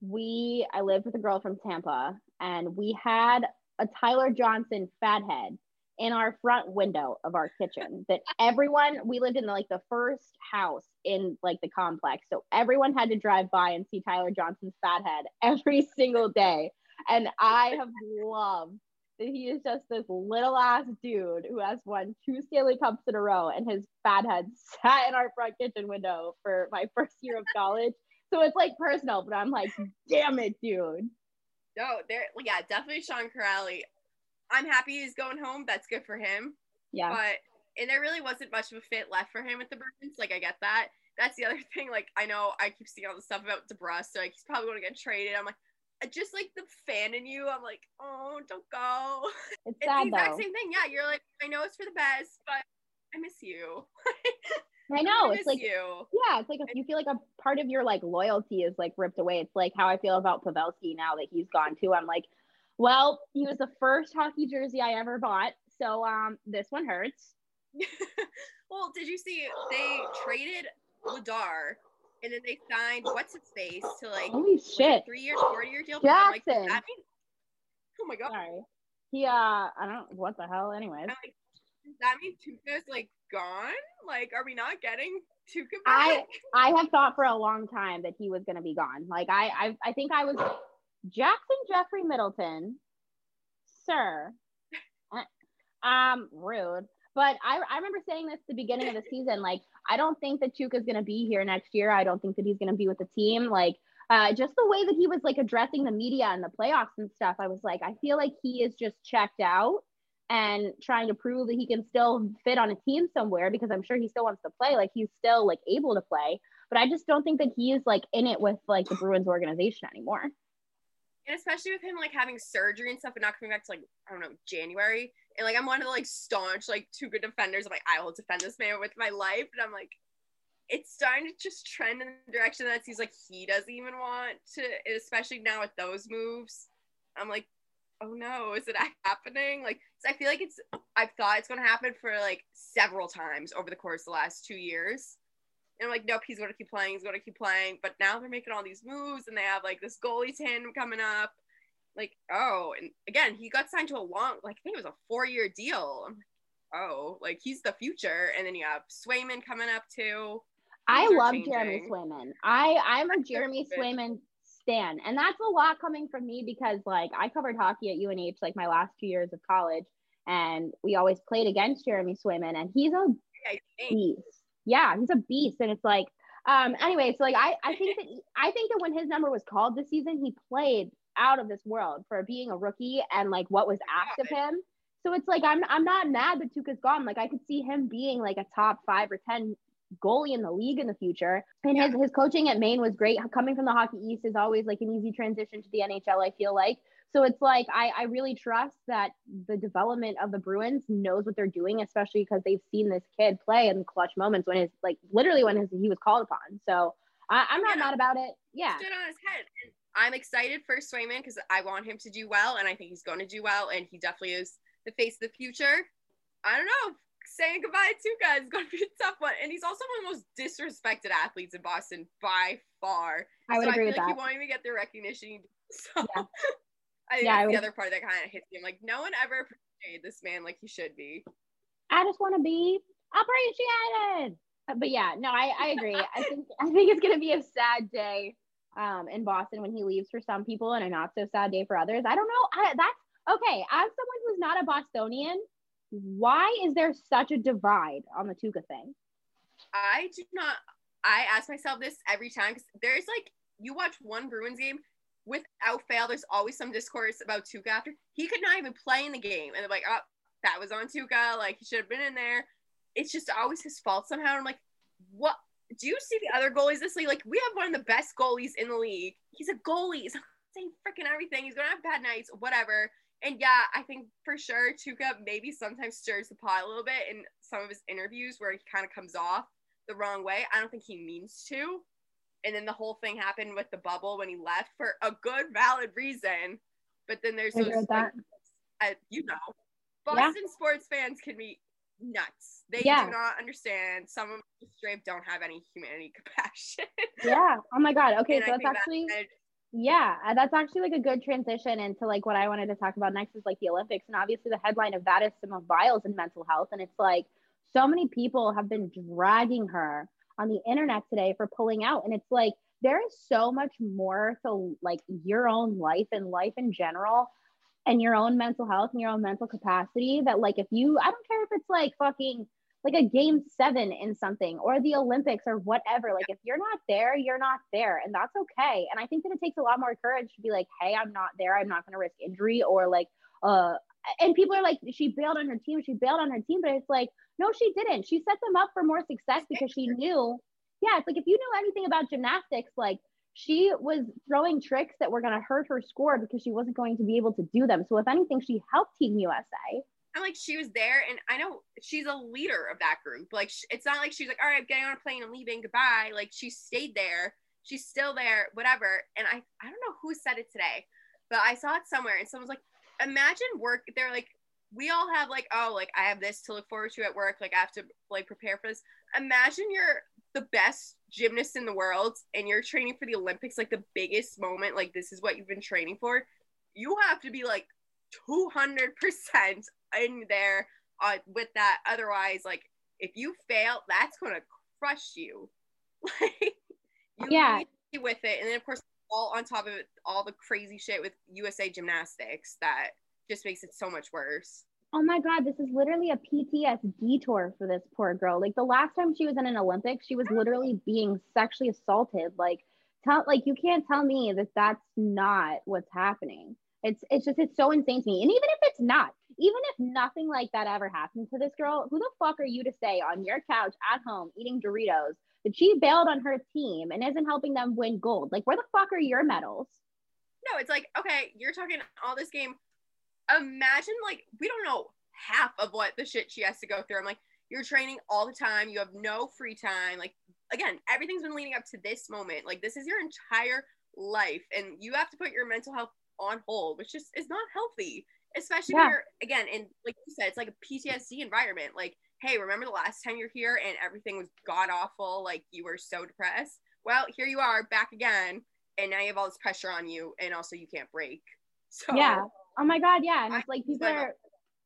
we I lived with a girl from Tampa and we had a Tyler Johnson fathead in our front window of our kitchen that everyone we lived in like the first house in like the complex. So everyone had to drive by and see tyler johnson's fathead every single day. And i have loved that he is just this little ass dude who has won two stanley cups in a row and his fathead sat in our front kitchen window for my first year of college. So it's like personal but i'm like damn it dude.
No, there yeah, definitely Sean Kuraly. I'm happy he's going home. That's good for him.
yeah
But and there really wasn't much of a fit left for him at the Bruins. Like I get that. That's the other thing. Like I know I keep seeing all the stuff about DeBrusk. So like he's probably going to get traded. I'm like, just like the fan in you. I'm like, oh, don't go.
it's
It's
sad
the exact
though
same thing. Yeah, you're like, I know it's for the best, but I miss you.
i know
I
it's like
you.
Yeah, it's like if you feel like a part of your like loyalty is like ripped away. It's like how I feel about Pavelski now that he's gone too. I'm like, well, he was the first hockey jersey I ever bought, so um, this one hurts.
well, did you see they traded Vladar and then they signed what's his face to like
Holy shit!
three years, four year deal? Like,
Jackson.
that mean, oh my god.
Sorry, he uh, I don't what the hell. Anyways,
I'm like, does that mean Tuukka's like gone? Like, are we not getting Tuca
I? I have thought for a long time that he was gonna be gone. Like I I I think I was Jackson Jeffrey Middleton, sir. Um, rude. But I, I remember saying this at the beginning of the season. Like, I don't think that Tuukka's going to be here next year. I don't think that he's going to be with the team. Like, uh, just the way that he was like addressing the media and the playoffs and stuff, I was like, I feel like he is just checked out and trying to prove that he can still fit on a team somewhere because I'm sure he still wants to play. Like, he's still like able to play. But I just don't think that he is like in it with like the Bruins organization anymore.
And especially with him like having surgery and stuff and not coming back to like I don't know January. And like I'm one of the like staunch like two good defenders. I'm like I will defend this man with my life, and I'm like, it's starting to just trend in the direction that he's like he doesn't even want to, especially now with those moves. I'm like, oh no, is it happening? Like, I feel like it's, I've thought it's going to happen for like several times over the course of the last two years. And I'm like, nope, he's going to keep playing. He's going to keep playing. But now they're making all these moves and they have like this goalie tandem coming up. Like, oh, and again, he got signed to a long, like, I think it was a four year deal. I'm like, oh, like he's the future. And then you have Swayman coming up too.
I love changing. Jeremy Swayman. I I'm a Jeremy Swayman stan, and that's a lot coming from me because like I covered hockey at UNH like my last two years of college, and we always played against Jeremy Swayman, and he's a beast. Yeah, he's a beast, and it's like um anyway, so like I I think that I think that when his number was called this season, he played out of this world for being a rookie and like what was asked of him. So it's like I'm I'm not mad that Tuukka's gone. Like I could see him being like a top five or ten goalie in the league in the future. And his his coaching at Maine was great. Coming from the Hockey East is always like an easy transition to the NHL. I feel like. So it's like I, I really trust that the development of the Bruins knows what they're doing, especially because they've seen this kid play in clutch moments when his like literally when his, he was called upon. So I, am not mad about it. Yeah.
Stood on his head. And I'm excited for Swayman because I want him to do well, and I think he's going to do well, and he definitely is the face of the future. I don't know. Saying goodbye to Tuukka is going to be a tough one, and he's also one of the most disrespected athletes in Boston by far.
I would
so
agree
I
with
feel
that.
like he won't even get the recognition. So
Yeah.
I think
Yeah, I
the other part that kind of hits me. I'm like, no one ever appreciated this man like he should be.
I just want to be appreciated. Uh, But yeah, no, I, I agree. I think I think it's gonna be a sad day um in Boston when he leaves for some people and a not so sad day for others. I don't know. I, that's okay. As someone who's not a Bostonian, why is there such a divide on the Tuukka thing?
I do not. I ask myself this every time because there's like you watch one Bruins game without fail. There's always some discourse about Tuukka after he could not even play in the game, and they're like, "Oh, that was on Tuukka. Like he should have been in there." It's just always his fault somehow. I'm like, what? Do you see the other goalies this league? Like we have one of the best goalies in the league. He's a goalie. He's saying freaking everything. He's gonna have bad nights, whatever. And yeah, I think for sure Tuukka maybe sometimes stirs the pot a little bit in some of his interviews where he kind of comes off the wrong way. I don't think he means to. And then the whole thing happened with the bubble when he left for a good, valid reason. But then there's
I
those, like, uh, you know,
Yeah.
Boston sports fans can be nuts. They
Yeah.
do not understand. Some of them straight don't have any humanity compassion.
Yeah. Oh my God. Okay,
And I
so that's
think that
actually Yeah, that's actually like a good transition into like what I wanted to talk about next is like the Olympics. And obviously the headline of that is Simone Biles and mental health. And it's like so many people have been dragging her on the internet today for pulling out. And it's like there is so much more to like your own life and life in general and your own mental health and your own mental capacity that like if you I don't care if it's like fucking like a game seven in something or the Olympics or whatever. Like if you're not there, you're not there. And that's okay. And I think that it takes a lot more courage to be like, hey, I'm not there. I'm not gonna risk injury or like uh and people are like, she bailed on her team, she bailed on her team, but it's like, no, she didn't. She set them up for more success because she knew, yeah, it's like if you know anything about gymnastics, like she was throwing tricks that were going to hurt her score because she wasn't going to be able to do them. So if anything, she helped Team USA.
I'm like, she was there, and I know she's a leader of that group. Like, it's not like she's like, all right, I'm getting on a plane and leaving, goodbye. Like, she stayed there. She's still there, whatever. And I, I don't know who said it today, but I saw it somewhere, and someone's like, imagine work. They're like, we all have like, oh, like I have this to look forward to at work. Like, I have to like prepare for this. Imagine you're the best gymnast in the world, and you're training for the Olympics, like the biggest moment. Like, this is what you've been training for. You have to be like 200% in there uh, with that. Otherwise, like if you fail, that's gonna crush you. Like you
Yeah.
to with it, and then of course, all on top of it, all the crazy shit with USA Gymnastics that just makes it so much worse.
Oh my God, this is literally a PTSD tour for this poor girl. Like the last time she was in an Olympics, she was literally being sexually assaulted. Like, tell, like you can't tell me that that's not what's happening. It's, it's just, it's so insane to me. And even if it's not, even if nothing like that ever happened to this girl, who the fuck are you to say on your couch at home eating Doritos that she bailed on her team and isn't helping them win gold? Like, where the fuck are your medals?
No, it's like okay, you're talking all this game. Imagine like we don't know half of what the shit she has to go through. I'm like, you're training all the time. You have no free time. Like again, everything's been leading up to this moment. Like this is your entire life, and you have to put your mental health on hold, which just is not healthy. Especially
Yeah.
again and like you said, it's like a PTSD environment. Like, hey, remember the last time you're here and everything was god awful, like you were so depressed? Well, here you are back again, and now you have all this pressure on you, and also you can't break. So
Yeah. Oh my god, yeah. And
I
it's like people are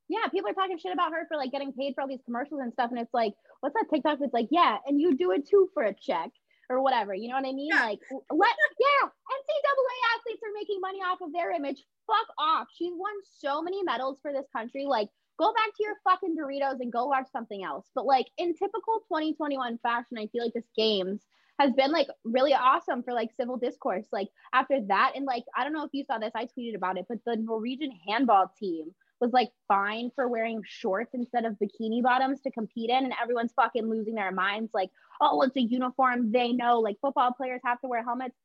yeah, people are talking shit about her for like getting paid for all these commercials and stuff. And it's like, what's that TikTok It's like, yeah, and you do it too for a check or whatever. You know what I mean?
Yeah.
Like let yeah, NCAA athletes are making money off of their image. Fuck off. She's won so many medals for this country. Like, go back to your fucking Doritos and go watch something else. But like in typical 2021 fashion, I feel like this games has been like really awesome for like civil discourse. Like after that, and like I don't know if you saw this, I tweeted about it, but the Norwegian handball team was like fined for wearing shorts instead of bikini bottoms to compete in, and everyone's fucking losing their minds. Like, oh, it's a uniform. They know. Like football players have to wear helmets.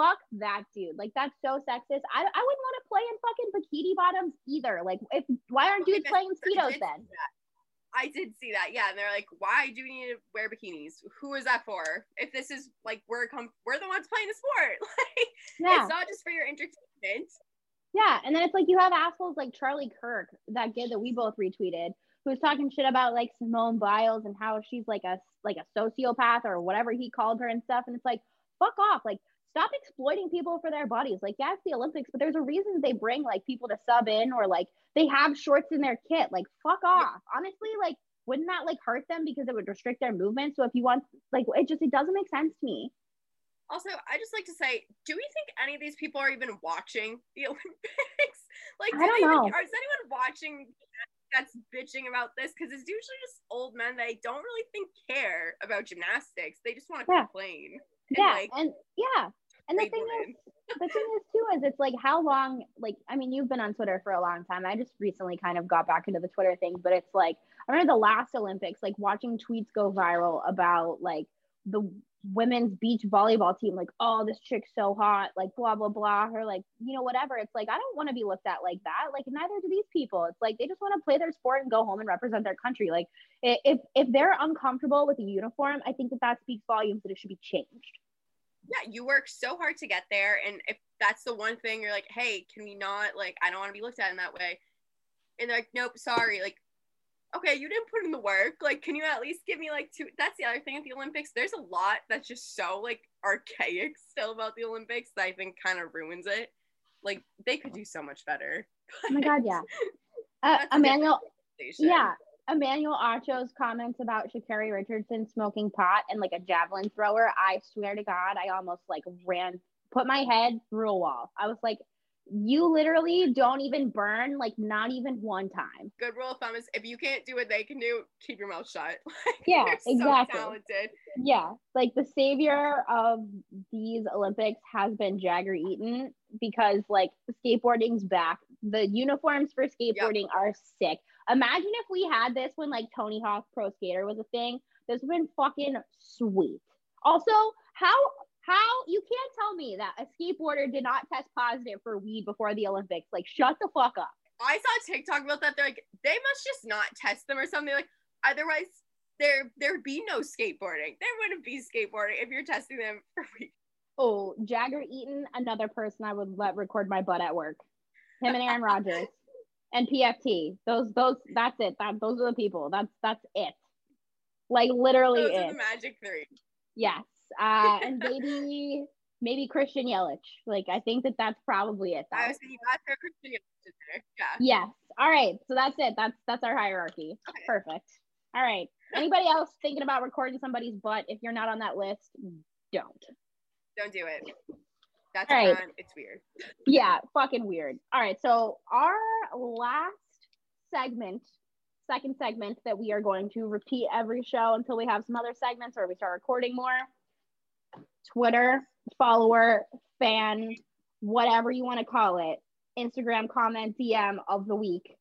Fuck that dude. Like that's so sexist. I, I wouldn't want to play in fucking bikini bottoms either. Like if why aren't dudes
Okay,
playing speedos then?
I did see that, yeah. And they're like, "Why do we need to wear bikinis? Who is that for? If this is like we're com- we're the ones playing the sport, like
Yeah.
it's not just for your entertainment."
Yeah, and then it's like you have assholes like Charlie Kirk, that kid that we both retweeted, who's talking shit about like Simone Biles and how she's like a like a sociopath or whatever he called her and stuff. And it's like, fuck off. Like, stop exploiting people for their bodies. Like, yeah, it's the Olympics, but there's a reason they bring like people to sub in or like they have shorts in their kit. Like, fuck off. Honestly, like, wouldn't that like hurt them because it would restrict their movement? So if you want, like, it just it doesn't make sense to me.
Also, I just like to say, do we think any of these people are even watching the Olympics? like,
I
do
don't
even-
know.
Is anyone watching that's bitching about this? Because it's usually just old men that I don't really think care about gymnastics. They just want to
Yeah.
complain. And,
yeah,
like,
and yeah, and the thing is, the thing is too is it's like how long like i mean you've been on twitter for a long time. I just recently kind of got back into the twitter thing but it's like i remember the last olympics like watching tweets go viral about like the women's beach volleyball team like oh this chick's so hot like blah blah blah. Or like you know whatever. It's like i don't want to be looked at like that. Like neither do these people. It's like they just want to play their sport and go home and represent their country. Like if if they're uncomfortable with the uniform i think that that speaks volumes that it should be changed
yeah, you work so hard to get there. And if that's the one thing you're like, hey, can we not, like, I don't want to be looked at in that way. And they're like, nope, sorry. Like, okay, you didn't put in the work. Like, can you at least give me, like, two? That's the other thing at the Olympics. There's a lot that's just so, like, archaic still about the Olympics that I think kind of ruins it. Like, they could do so much better.
oh my god yeah uh,
That's a different
emmanuel Yeah. Emmanuel Acho's comments about Sha'Carri Richardson smoking pot and like a javelin thrower, I swear to God, I almost like ran, put my head through a wall. I was like, you literally don't even burn, like not even one time.
Good rule of thumb is if you can't do what they can do, keep your mouth shut.
Yeah,
so
exactly.
talented.
Yeah. Like the savior of these Olympics has been Jagger Eaton because like skateboarding's back. The uniforms for skateboarding are sick. Imagine if we had this when like Tony Hawk Pro Skater was a thing. This would have been fucking sweet. Also, how how you can't tell me that a skateboarder did not test positive for weed before the Olympics. Like shut the fuck up.
I saw TikTok about that. They're like, they must just not test them or something. Like, otherwise, there there'd be no skateboarding. There wouldn't be skateboarding if you're testing them for weed.
Oh, Jagger Eaton, another person I would let record my butt at work. Him and Aaron Rodgers. And PFT. Those those that's it. That those are the people. That's that's it. Like literally
Those are the magic three.
yes. Uh and maybe maybe Christian Yelich. Like I think that that's probably it.
I was thinking that's their Christian Yelich in there. Yeah.
Yes. All right. So that's it. That's that's our hierarchy.
Okay.
Perfect. All right. Anybody else thinking about recording somebody's butt? If you're not on that list, don't.
Don't do it. That's
All right.
It's weird.
yeah, fucking weird. All right, so our last segment, second segment that we are going to repeat every show until we have some other segments or we start recording more. Twitter follower, fan, whatever you want to call it, Instagram comment, DM of the week.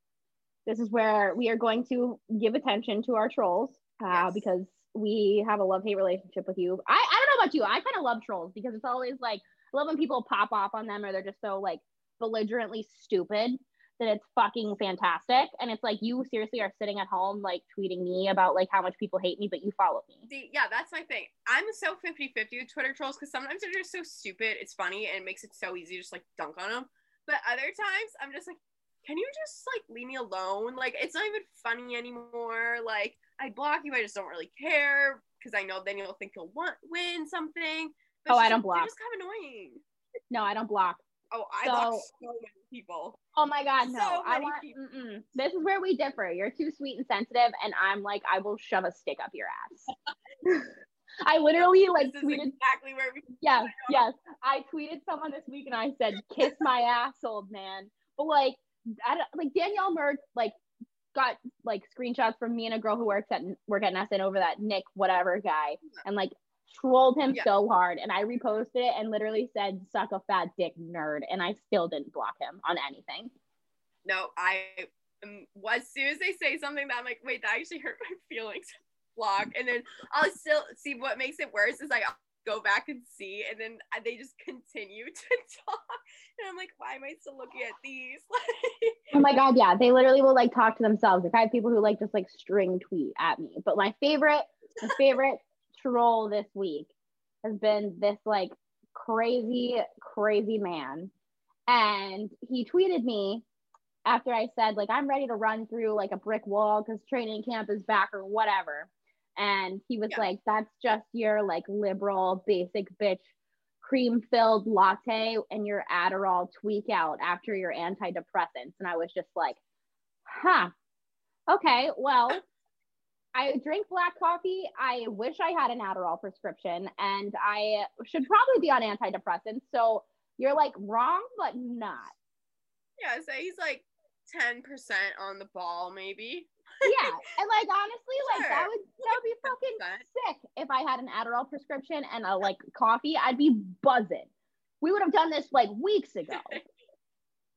This is where we are going to give attention to our trolls uh,
Yes.
because we have a love hate relationship with you. I, I don't know about you. I kind of love trolls because it's always like, I love when people pop off on them or they're just so like belligerently stupid that it's fucking fantastic. And it's like you seriously are sitting at home like tweeting me about like how much people hate me, but you follow me.
See, yeah, that's my thing. I'm so 50 50 with Twitter trolls because sometimes they're just so stupid. It's funny and it makes it so easy to just like dunk on them. But other times I'm just like, can you just like leave me alone? Like it's not even funny anymore. Like I block you, I just don't really care because I know then you'll think you'll want win something.
But oh, I don't block.
Just kind of annoying.
No, I don't block.
Oh, I so, block so many people.
Oh my god, no! So I want. This is where we differ. You're too sweet and sensitive, and I'm like, I will shove a stick up your ass. I literally like tweeted
exactly where we.
Yes, yes. I tweeted someone this week, and I said, "Kiss my ass, old man." But like, I don't, like Danielle Mertz, like got like screenshots from me and a girl who works at work at NESN over that Nick whatever guy, and like trolled him yeah. so hard and I reposted it and literally said suck a fat dick nerd and I still didn't block him on anything.
No, I um, as soon as they say something that I'm like, wait, that actually hurt my feelings. Block, and then I'll still see what makes it worse is I go back and see, and then they just continue to talk, and I'm like, why am I still looking at these?
oh my god, yeah, they literally will like talk to themselves. Like I have people who like just like string tweet at me, but my favorite, my favorite troll this week has been this like crazy, crazy man. And he tweeted me after I said, like, I'm ready to run through like a brick wall because training camp is back or whatever. And he was yeah. like, that's just your like liberal basic bitch cream filled latte and your Adderall tweak out after your antidepressants. And I was just like, huh, okay, well, I drink black coffee. I wish I had an Adderall prescription and I should probably be on antidepressants. So you're like wrong, but not.
Yeah, so he's like 10% on the ball, maybe.
yeah. And like honestly, like that would that would be fucking sick if I had an Adderall prescription and a like coffee. I'd be buzzing. We would have done this like weeks ago.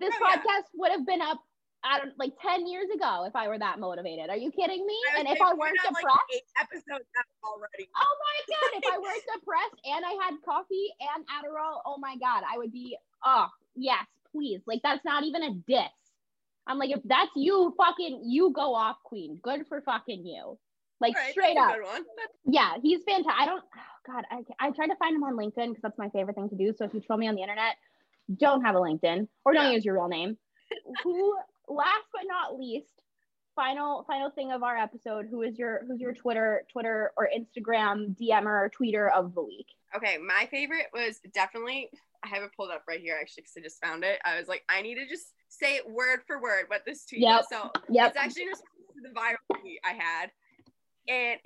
This oh, podcast yeah. would have been up I don't like 10 years ago if I were that motivated. Are you kidding me? and if I weren't depressed, like
episodes already.
Oh my god, if I weren't depressed and I had coffee and Adderall, oh my god, I would be oh, yes, please. Like that's not even a diss. I'm like if that's you fucking you go off queen. Good for fucking you. Like right, straight up. Yeah, he's fantastic. I don't oh god, I I try to find him on LinkedIn because that's my favorite thing to do. So if you troll me on the internet, don't have a LinkedIn or don't yeah. use your real name. Who last but not least, final final thing of our episode. Who is your who's your Twitter Twitter or Instagram DMer or tweeter of the week?
Okay, my favorite was definitely. I have it pulled up right here actually because I just found it. I was like, I need to just say it word for word what this tweet yep. So yep. it's actually just the viral tweet I had. And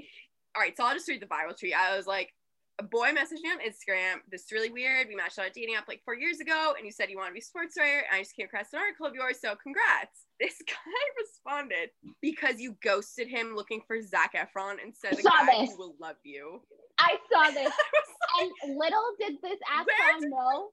all right, so I'll just read the viral tweet. I was like, a boy messaged me on Instagram. This is really weird. We matched on a dating app like four years ago, and you said you want to be a sports writer. And I just came across an article of yours, so congrats. This guy responded because you ghosted him looking for Zac Efron and said the guy this. who will love you.
I saw this. like, and little did this ass know.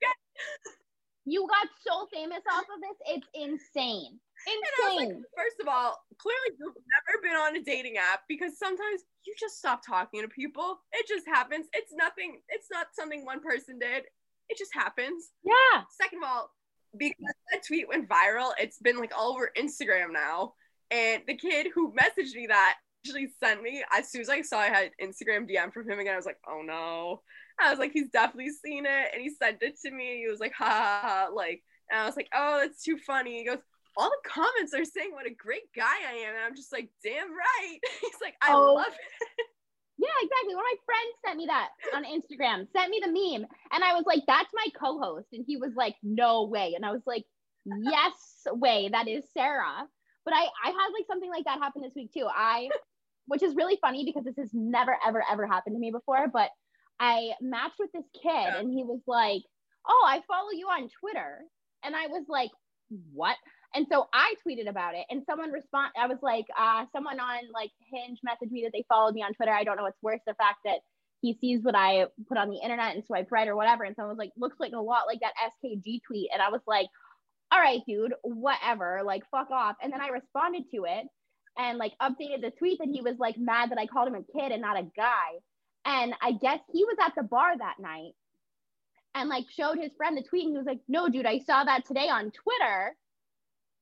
You got so famous off of this. It's insane. Insane. Like,
first of all, clearly you've never been on a dating app because sometimes you just stop talking to people. It just happens. It's nothing, it's not something one person did. It just happens.
Yeah.
Second of all, because that tweet went viral, it's been like all over Instagram now. And the kid who messaged me that actually sent me as soon as I saw I had Instagram DM from him again, I was like, oh no. I was like, he's definitely seen it. And he sent it to me. He was like, ha ha ha. Like, and I was like, oh, that's too funny. He goes, all the comments are saying what a great guy I am. And I'm just like, damn right. He's like, I oh. love it.
Yeah, exactly. One of my friends sent me that on Instagram, sent me the meme. And I was like, that's my co host. And he was like, no way. And I was like, yes, way. That is Sarah. But I, I had like something like that happen this week too. I, which is really funny because this has never, ever, ever happened to me before. But I matched with this kid yeah. and he was like, oh, I follow you on Twitter. And I was like, what? And so I tweeted about it and someone respond I was like, uh, someone on like Hinge messaged me that they followed me on Twitter. I don't know what's worse, the fact that he sees what I put on the internet and swipe right or whatever. And someone was like, looks like a lot like that SKG tweet. And I was like, all right, dude, whatever, like fuck off. And then I responded to it and like updated the tweet that he was like mad that I called him a kid and not a guy. And I guess he was at the bar that night and like showed his friend the tweet and he was like, no, dude, I saw that today on Twitter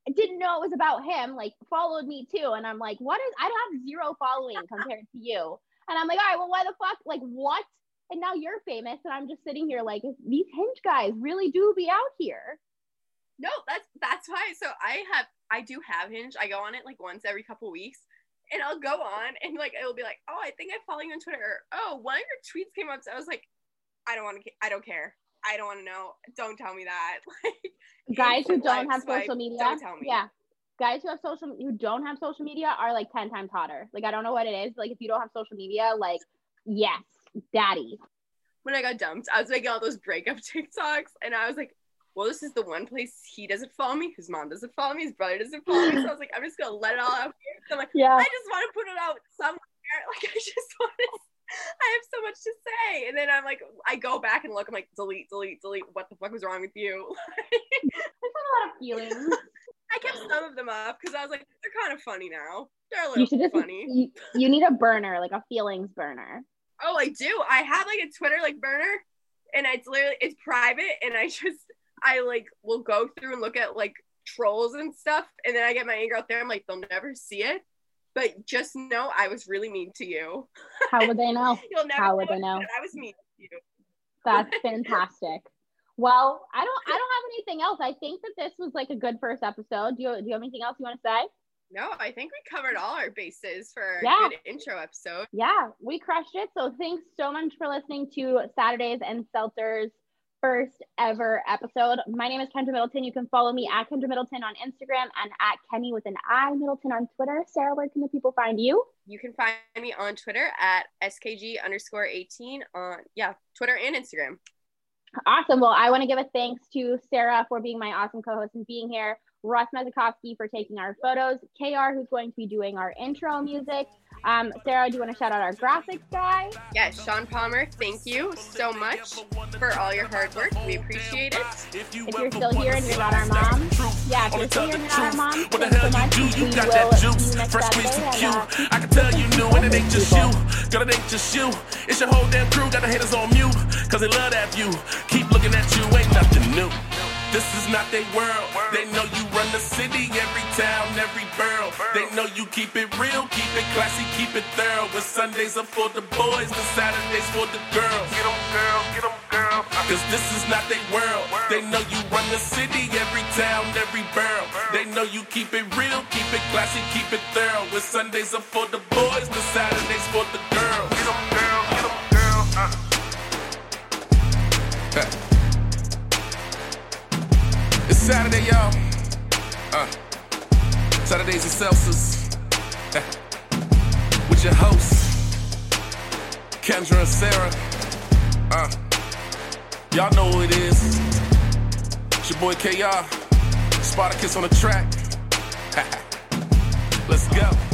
didn't know it was about him, like followed me too. And I'm like, what is, I have zero following compared to you. And I'm like, all right, well, why the fuck? Like, what? And now you're famous. And I'm just sitting here like, these hinge guys really do be out here.
No, that's that's why. So I have I do have Hinge. I go on it like once every couple weeks, and I'll go on and like it'll be like, oh, I think I'm following you on Twitter. Or, oh, one of your tweets came up. So I was like, I don't want to. I don't care. I don't want to know. Don't tell me that.
Like guys who don't have swipe, social media. Don't tell me. Yeah. Guys who have social who don't have social media are like 10 times hotter. Like I don't know what it is. Like if you don't have social media, like yes, daddy.
When I got dumped, I was making all those breakup TikToks and I was like, well, this is the one place he doesn't follow me, his mom doesn't follow me, his brother doesn't follow me. So I was like, I'm just gonna let it all out here. So I'm like, yeah. I just want to put it out somewhere. Like I just want to I have so much to say. And then I'm like, I go back and look, I'm like, delete, delete, delete. What the fuck was wrong with you?
There's a lot of feelings.
I kept some of them up because I was like, they're kind of funny now. They're a little you should just, funny.
You, you need a burner, like a feelings burner.
Oh, I do. I have like a Twitter like burner, and it's literally it's private, and I just I like will go through and look at like trolls and stuff, and then I get my anger out there. I'm like, they'll never see it, but just know I was really mean to you.
How would they know?
You'll never
How
would they know? I was mean to you.
That's fantastic. Well, I don't I don't have anything else. I think that this was like a good first episode. Do you do you have anything else you want to say?
No, I think we covered all our bases for a good intro episode.
Yeah, we crushed it. So thanks so much for listening to Saturdays and Seltzers first ever episode. My name is Kendra Middleton. You can follow me at Kendra Middleton on Instagram and at Kenny with an I Middleton on Twitter. Sarah, where can the people find you?
You can find me on Twitter at SKG underscore 18 on, yeah, Twitter and Instagram.
Awesome. Well, I want to give a thanks to Sarah for being my awesome co host and being here, Russ Mezikowski for taking our photos, KR, who's going to be doing our intro music, um, Sarah, do you want to shout out our graphics guy?
Yes, Sean Palmer, thank you so much for all your hard work. We appreciate it.
If you're still here and you're not our mom, yeah, if you're still here and you're not our mom, what the hell so you do? You got that juice, fresh squeeze from Q. I can tell you new and it ain't just you. Girl, it ain't just you. It's your whole damn crew. Got the haters on mute, cause they love that view. Keep looking at you, ain't nothing new. This is not their world. They know you run the city, every town, every borough. They know you keep it real, keep it classy, keep it thorough. When Sundays are for the boys, the Saturdays for the girls. Get them, girl, get them, girl. Cause this is not their world. They know you run the city, every town, every borough. They know you keep it real, keep it classy, keep it thorough. When Sundays are for the boys, the Saturdays for the girls. Get them, girl, Saturday, y'all. Uh, Saturdays and Seltzers. With your hosts, Kendra and Sarah. Uh, y'all know who it is. It's your boy KR. kiss on the track. Let's go.